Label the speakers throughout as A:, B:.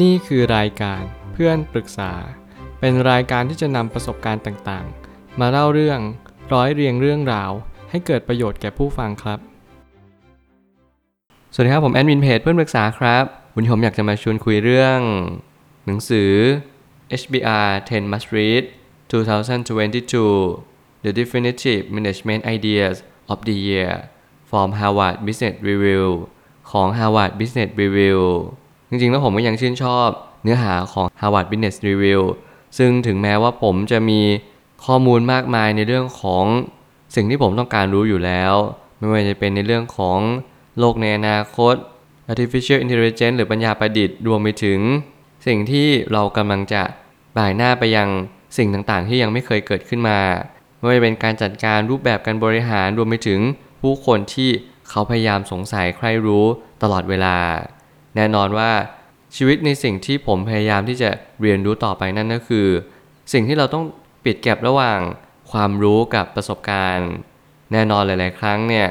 A: นี่คือรายการเพื่อนปรึกษา เป็นรายการที่จะนำประสบการณ์ต่างๆ มาเล่าเรื่องร้อยเรียงเรื่องราว ให้เกิดประโยชน์แก่ผู้ฟังครับ สวัสดีครับผมแอดมินเพจเพื่อนปรึกษาครับวันนี้ผมอยากจะมาชวนคุยเรื่อง หนังสือ HBR 10 Must Read 2022 The Definitive Management Ideas of the Year from Harvard Business Review ของ Harvard Business Review จริงๆ แล้วผมก็ยังชื่นชอบเนื้อหาของ Harvard Business Review ซึ่งถึงแม้ว่าผมจะมีข้อมูลมากมายในเรื่องของสิ่งที่ผมต้องการรู้อยู่แล้ว ไม่ว่าจะเป็นในเรื่องของโลกในอนาคต artificial intelligence หรือปัญญาประดิษฐ์รวมไปถึง สิ่งที่เรากำลังจะบ่ายหน้าไปยังสิ่งต่างๆ ที่ยังไม่เคยเกิดขึ้นมา ไม่ว่าจะเป็นการจัดการรูปแบบการบริหารรวมไปถึงผู้คนที่เขาพยายามสงสัยใครรู้ตลอดเวลา แน่นอนว่าชีวิตในสิ่งที่ผมพยายามที่จะเรียนรู้ต่อไปนั่นก็คือ สิ่งที่เราต้องปิดแก็บระหว่างความรู้กับประสบการณ์ แน่นอนหลาย ๆ ครั้งเนี่ย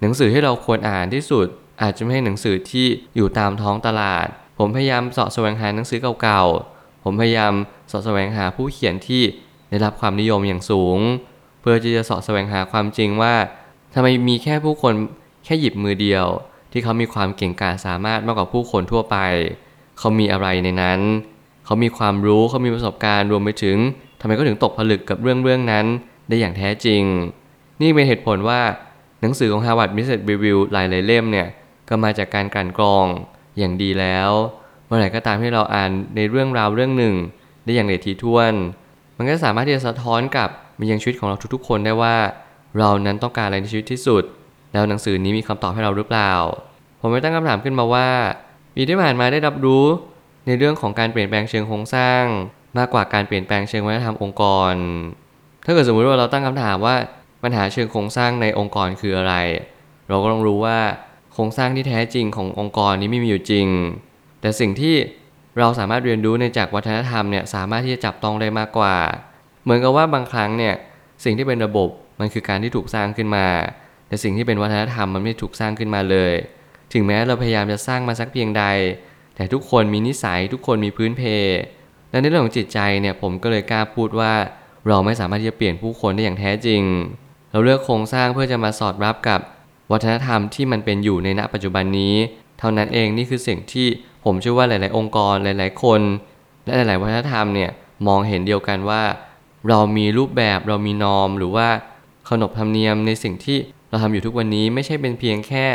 A: หนังสือที่เราควรอ่านที่สุด อาจจะไม่ใช่หนังสือที่อยู่ตามท้องตลาด ผมพยายามเสาะแสวงหาหนังสือเก่า ๆ ผมพยายามเสาะแสวงหาผู้เขียนที่ได้รับความนิยมอย่างสูง เพื่อที่จะเสาะแสวงหาความจริงว่าทำไมมีแค่ผู้คนแค่หยิบมือเดียว ที่เขามีความเก่งกาจสามารถมากกว่าผู้คนทั่วไป เขามีอะไรในนั้น เขามีความรู้เขามีประสบการณ์รวมไปถึงทำไมเขาถึงตกผลึกกับเรื่องเรื่องนั้น ได้อย่างแท้จริง นี่เป็นเหตุผลว่าหนังสือของ Harvard Business Review หลายๆเล่มเนี่ยก็มาจากการกลั่นกรองอย่างดีแล้วเมื่อไหร่ก็ตามที่เราอ่านในเรื่องราวเรื่องหนึ่ง ได้อย่างละเอียดถี่ถ้วน มันก็สามารถที่จะสะท้อนกับมายังชีวิตของเราทุกๆ คนได้ว่า เรานั้นต้องการอะไรในชีวิตที่สุด แล้วหนังสือนี้มีคำตอบให้เราหรือเปล่า ผมไม่ตั้งคำถามขึ้นมาว่า ปีที่ผ่านมาได้รับรู้ ในเรื่องของการเปลี่ยนแปลงเชิงโครงสร้าง มากกว่าการเปลี่ยนแปลงเชิงวัฒนธรรมองค์กร ถ้าเกิดสมมุติว่าเราตั้งคำถามว่าปัญหาเชิงโครงสร้างในองค์กรคืออะไร เราก็ต้องรู้ว่าโครงสร้างที่แท้จริงขององค์กรนี้ไม่มีอยู่จริง แต่สิ่งที่เราสามารถเรียนรู้ในจากวัฒนธรรมเนี่ยสามารถที่จะจับต้องได้มากกว่า เหมือนกับว่าบางครั้งเนี่ยสิ่งที่เป็นระบบมันคือการที่ถูกสร้างขึ้นมา แต่สิ่งที่เป็นวัฒนธรรมมันไม่ถูกสร้างขึ้นมาเลย ถึงแม้เราพยายามจะสร้างมาสักเพียงใด แต่ทุกคนมีนิสัยทุกคนมีพื้นเพและในเรื่องของจิตใจเนี่ยผมก็เลยกล้าพูดว่า เราไม่สามารถที่จะเปลี่ยนผู้คนได้อย่างแท้จริง เราเลือกโครงสร้างเพื่อจะมาสอดรับกับวัฒนธรรมที่มันเป็นอยู่ในณปัจจุบันนี้ เท่านั้นเองนี่คือสิ่งที่ผมเชื่อว่าหลาย ๆ องค์กรหลาย ๆ คน และหลาย ๆ วัฒนธรรมเนี่ยมองเห็นเดียวกันว่า เรามีรูปแบบเรามีนอม หรือว่าขนบธรรมเนียมในสิ่งที่ เราทำอยู่ทุกวันนี้ไม่ใช่เป็นเพียงแค่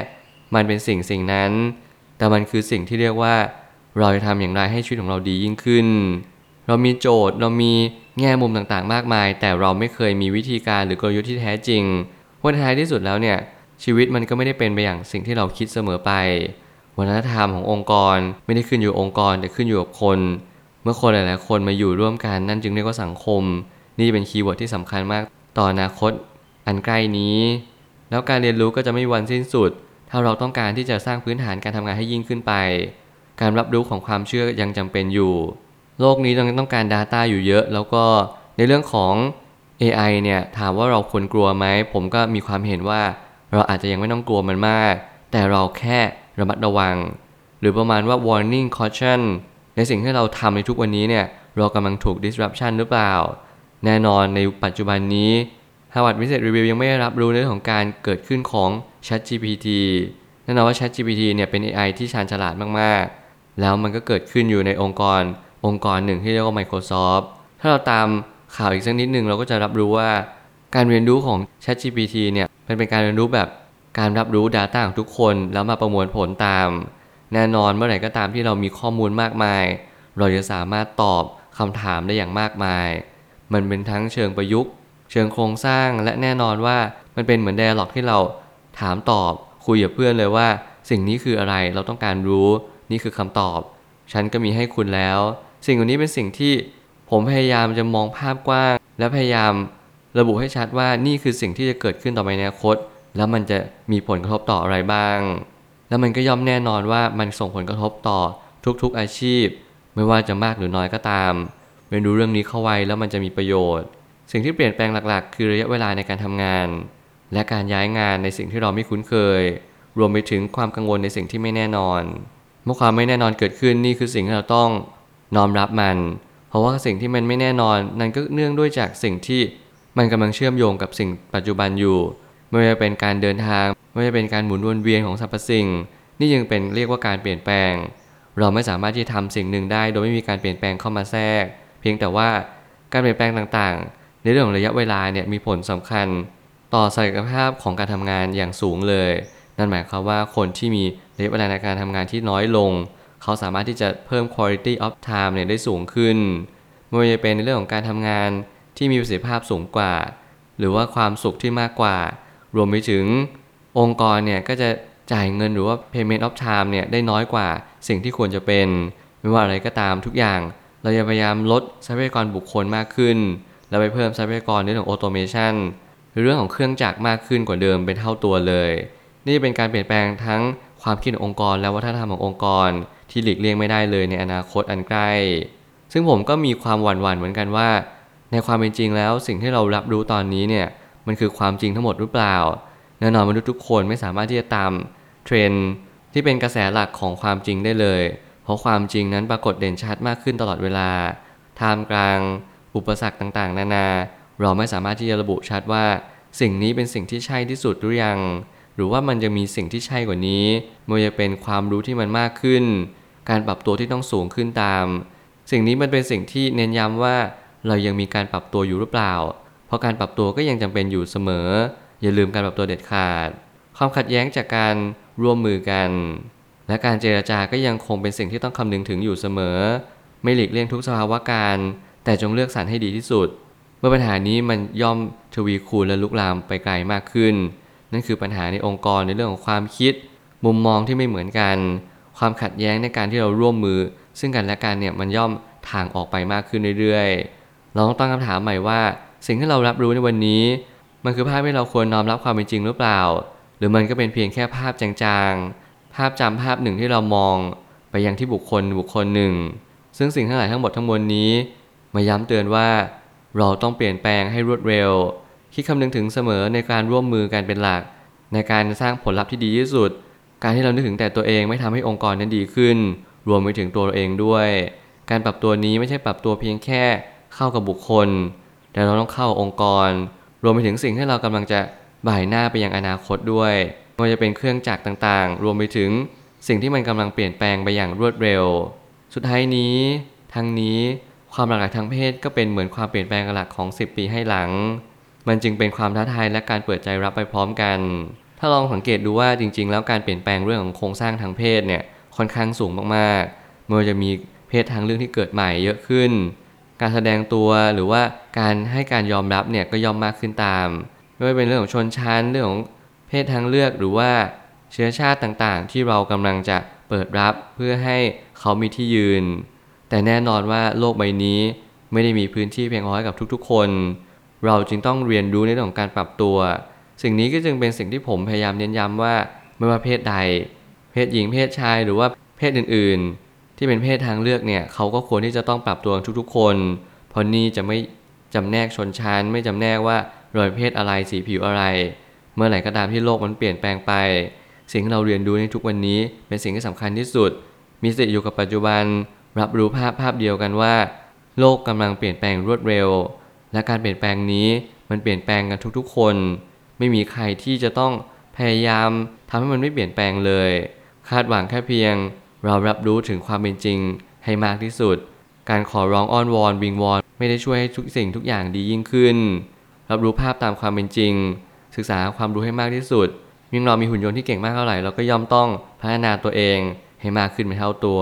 A: มันเป็นสิ่งสิ่งนั้น แต่มันคือสิ่งที่เรียกว่า เราจะทำอย่างไรให้ชีวิตของเราดียิ่งขึ้น เรามีโจทย์เรามีแง่มุมต่างๆ มากมาย แต่เราไม่เคยมีวิธีการหรือกลยุทธ์ที่แท้จริงเพราะท้ายที่สุดแล้วเนี่ยชีวิตมันก็ไม่ได้เป็นไปอย่างสิ่งที่เราคิดเสมอไปวัฒนธรรมขององค์กรไม่ได้ขึ้นอยู่องค์กรแต่ขึ้นอยู่กับคน เมื่อคนหลายๆคนมาอยู่ร่วมกันนั่นจึงเรียกว่าสังคม นี่เป็น keyword ที่สำคัญมากต่ออนาคต อันใกล้นี้ แล้วการเรียนรู้ก็จะไม่มีวันสิ้นสุด ถ้าเราต้องการที่จะสร้างพื้นฐานการทำงานให้ยิ่งขึ้นไป การรับรู้ของความเชื่อยังจำเป็นอยู่ โลกนี้ต้องต้องการ Data อยู่เยอะ แล้วก็ในเรื่องของ AI เนี่ยถามว่าเราควรกลัวไหม ผมก็มีความเห็นว่าเราอาจจะยังไม่ต้องกลัวมันมาก แต่เราแค่ระมัดระวัง หรือประมาณว่า warning caution ในสิ่งที่เราทำในทุกวันนี้เนี่ยเรากำลังถูก disruption หรือเปล่า แน่นอนในปัจจุบันนี้ Harvard Business Review ยังไม่ได้รับรู้เรื่องของการเกิดขึ้นของ ChatGPT แน่นอนว่า ChatGPT เนี่ยเป็น AI ที่ชาญฉลาดมากๆ แล้วมันก็เกิดขึ้นอยู่ในองค์กร องค์กรหนึ่งที่เรียกว่า Microsoft ถ้าเราตามข่าวอีกสักนิดหนึ่งเราก็จะรับรู้ว่า การเรียนรู้ของ ChatGPT เนี่ยมันเป็นการเรียนรู้แบบการรับรู้ Data ของทุกคนแล้วมาประมวลผลตาม แน่นอนเมื่อไหร่ก็ตามที่เรามีข้อมูลมากมาย เราจะสามารถตอบคำถามได้อย่างมากมาย มันเป็นทั้งเชิงประยุกต์ เชิงโครงสร้างและแน่นอนว่ามันเป็นเหมือน d ด a l ล็อกที่เราถามตอบคุยกับเพื่อนเลยว่า สิ่งนี้คืออะไรเราต้องการรู้นี่คือคำตอบ ฉันก็มีให้คุณแล้ว สิ่งเหล่านี้เป็นสิ่งที่ผมพยายามจะมองภาพกว้าง และพยายามระบุให้ชัดว่านี่คือสิ่งที่จะเกิดขึ้นต่อไปในอนาคต แล้วมันจะมีผลกระทบต่ออะไรบ้าง แล้วมันก็ย่อมแน่นอนว่ามันส่งผลกระทบต่อทุกๆอาชีพ ไม่ว่าจะมากหรือน้อยก็ตามเรียนรู้เรื่องนี้เข้าไว้แล้วมันจะมีประโยชน์ สิ่งที่เปลี่ยนแปลงหลักๆ คือระยะเวลาในการทำงาน และการย้ายงานในสิ่งที่เราไม่คุ้นเคย รวมไปถึงความกังวลในสิ่งที่ไม่แน่นอน เมื่อความไม่แน่นอนเกิดขึ้นนี่คือสิ่งที่เราต้องน้อมรับมัน เพราะว่าสิ่งที่มันไม่แน่นอนนั่นก็เนื่องด้วยจากสิ่งที่มันกำลังเชื่อมโยงกับสิ่งปัจจุบันอยู่ ไม่ว่าจะเป็นการเดินทาง ไม่ว่าจะเป็นการหมุนวนเวียนของสรรพสิ่ง นี่ยังเป็นเรียกว่าการเปลี่ยนแปลง เราไม่สามารถที่จะทำสิ่งหนึ่งได้ โดยไม่มีการเปลี่ยนแปลงเข้ามาแทรก เพียงแต่ว่าการเปลี่ยนแปลงต่างๆ ในเรื่องของระยะเวลาเนี่ยมีผลสำคัญต่อศักยภาพของการทำงานอย่างสูงเลย นั่นหมายความว่าคนที่มีระยะเวลาในการทำงานที่น้อยลง เขาสามารถที่จะเพิ่ม quality of time เนี่ยได้สูงขึ้นไม่ว่าจะเป็นในเรื่องของการทำงานที่มีประสิทธิภาพสูงกว่า หรือว่าความสุขที่มากกว่า รวมไปถึงองค์กรเนี่ยก็จะจ่ายเงินหรือว่า payment of time เนี่ยได้น้อยกว่าสิ่งที่ควรจะเป็น ไม่ว่าอะไรก็ตามทุกอย่าง เราจะพยายามลดทรัพยากรบุคคลมากขึ้น แล้วไปเพิ่มทรัพยากรเรื่องของ automation หรือเรื่องของเครื่องจักรมากขึ้นกว่าเดิมเป็นเท่าตัวเลย นี่เป็นการเปลี่ยนแปลงทั้งความคิดขององค์กร และวัฒนธรรมขององค์กร ที่หลีกเลี่ยงไม่ได้เลยในอนาคตอันใกล้ ซึ่งผมก็มีความหวั่นๆเหมือนกันว่า ในความเป็นจริงแล้วสิ่งที่เรารับรู้ตอนนี้เนี่ยมันคือความจริงทั้งหมดหรือเปล่าแน่นอนมนุษย์ทุกคนไม่สามารถที่จะตามเทรนด์ที่เป็นกระแสหลักของความจริงได้เลย เพราะความจริงนั้นปรากฏเด่นชัดมากขึ้นตลอดเวลาท่ามกลาง อุปสรรคต่างๆ นานา เราไม่สามารถที่จะระบุชัดว่า สิ่งนี้เป็นสิ่งที่ใช่ที่สุดหรือยัง หรือว่ามันจะมีสิ่งที่ใช่กว่านี้มันจะเป็นความรู้ที่มันมากขึ้น การปรับตัวที่ต้องสูงขึ้นตาม สิ่งนี้มันเป็นสิ่งที่เน้นย้ำว่าเรายังมีการปรับตัวอยู่หรือเปล่า เพราะการปรับตัวก็ยังจำเป็นอยู่เสมอ อย่าลืมการปรับตัวเด็ดขาด ความขัดแย้งจากการร่วมมือกัน และการเจรจาก็ยังคงเป็นสิ่งที่ต้องคำนึงถึงอยู่เสมอ ไม่หลีกเลี่ยงทุกสภาวะการ แต่จงเลือกสรรให้ดีที่สุด เมื่อปัญหานี้มันย่อมทวีคูณและลุกลามไปไกลมากขึ้น นั่นคือปัญหาในองค์กรในเรื่องของความคิด มุมมองที่ไม่เหมือนกัน ความขัดแย้งในการที่เราร่วมมือ ซึ่งกันและกันเนี่ยมันย่อมทางออกไปมากขึ้นเรื่อยๆเราต้องตั้งคำถามใหม่ว่า สิ่งที่เรารับรู้ในวันนี้ มันคือภาพที่เราควรน้อมรับความเป็นจริงหรือเปล่า หรือมันก็เป็นเพียงแค่ภาพจางๆ ภาพจำภาพหนึ่งที่เรามอง ไปยังที่บุคคลบุคคลหนึ่ง ซึ่งสิ่งทั้งหลายทั้งหมดทั้งมวลนี้ มาย้ำเตือนว่าเราต้องเปลี่ยนแปลงให้รวดเร็ว คิดคำนึงถึงเสมอในการร่วมมือกันเป็นหลัก ในการสร้างผลลัพธ์ที่ดีที่สุด การที่เรานึกถึงแต่ตัวเองไม่ทำให้องค์กรนั้นดีขึ้น รวมไปถึงตัวเราเองด้วย การปรับตัวนี้ไม่ใช่ปรับตัวเพียงแค่เข้ากับบุคคล แต่เราต้องเข้าองค์กร รวมไปถึงสิ่งที่เรากำลังจะบ่ายหน้าไปยังอนาคตด้วยไม่ว่าจะเป็นเครื่องจักรต่างๆ รวมไปถึงสิ่งที่มันกำลังเปลี่ยนแปลงไปอย่างรวดเร็ว สุดท้ายนี้ ทั้งนี้ ความหลากหลายทางเพศก็เป็นเหมือนความเปลี่ยนแปลงหลักของ 10 ปีให้หลัง มันจึงเป็นความท้าทายและการเปิดใจรับไปพร้อมกัน ถ้าลองสังเกตดูว่าจริง ๆ แล้วการเปลี่ยนแปลงเรื่องของโครงสร้างทางเพศเนี่ยค่อนข้างสูงมากๆไม่ว่าจะมีเพศทางเรื่องที่เกิดใหม่เยอะขึ้น การแสดงตัวหรือว่าการให้การยอมรับเนี่ยก็ย่อมมากขึ้นตาม ไม่ว่าเป็นเรื่องของชนชั้นเรื่องของเพศทางเลือกหรือว่าเชื้อชาติต่างๆ ที่เรากำลังจะเปิดรับเพื่อให้เขามีที่ยืน แต่แน่นอนว่าโลกใบนี้ไม่ได้มีพื้นที่เพียงพอให้กับทุกๆ คน เราจึงต้องเรียนรู้ในเรื่องของการปรับตัว สิ่งนี้ก็จึงเป็นสิ่งที่ผมพยายามเน้นย้ำว่าไม่ว่าเพศใด เพศหญิงเพศชายหรือว่าเพศอื่นๆ ที่เป็นเพศทางเลือกเนี่ยเขาก็ควรที่จะต้องปรับตัวทุกๆ คนเพราะนี่จะไม่จำแนกชนชั้นไม่จำแนกว่าเราเป็นเพศอะไรสีผิวอะไร เมื่อไหร่ก็ตามที่โลกมันเปลี่ยนแปลงไป สิ่งที่เราเรียนรู้ในทุกวันนี้เป็นสิ่งที่สำคัญที่สุด มีสติอยู่กับปัจจุบัน รับรู้ภาพภาพเดียวกันว่า โลกกำลังเปลี่ยนแปลงรวดเร็ว และการเปลี่ยนแปลงนี้มันเปลี่ยนแปลงกันทุกๆ คน ไม่มีใครที่จะต้องพยายามทำให้มันไม่เปลี่ยนแปลงเลย คาดหวังแค่เพียง เรารับรู้ถึงความเป็นจริงให้มากที่สุด การขอร้องอ้อนวอนวิงวอนไม่ได้ช่วยให้ทุกสิ่งทุกอย่างดียิ่งขึ้น รับรู้ภาพตามความเป็นจริง ศึกษาความรู้ให้มากที่สุดยิ่งเรามีหุ่นยนต์ที่เก่งมากเท่าไหร่เราก็ย่อมต้องพัฒนาตัวเองให้มากขึ้นเป็นเท่าตัว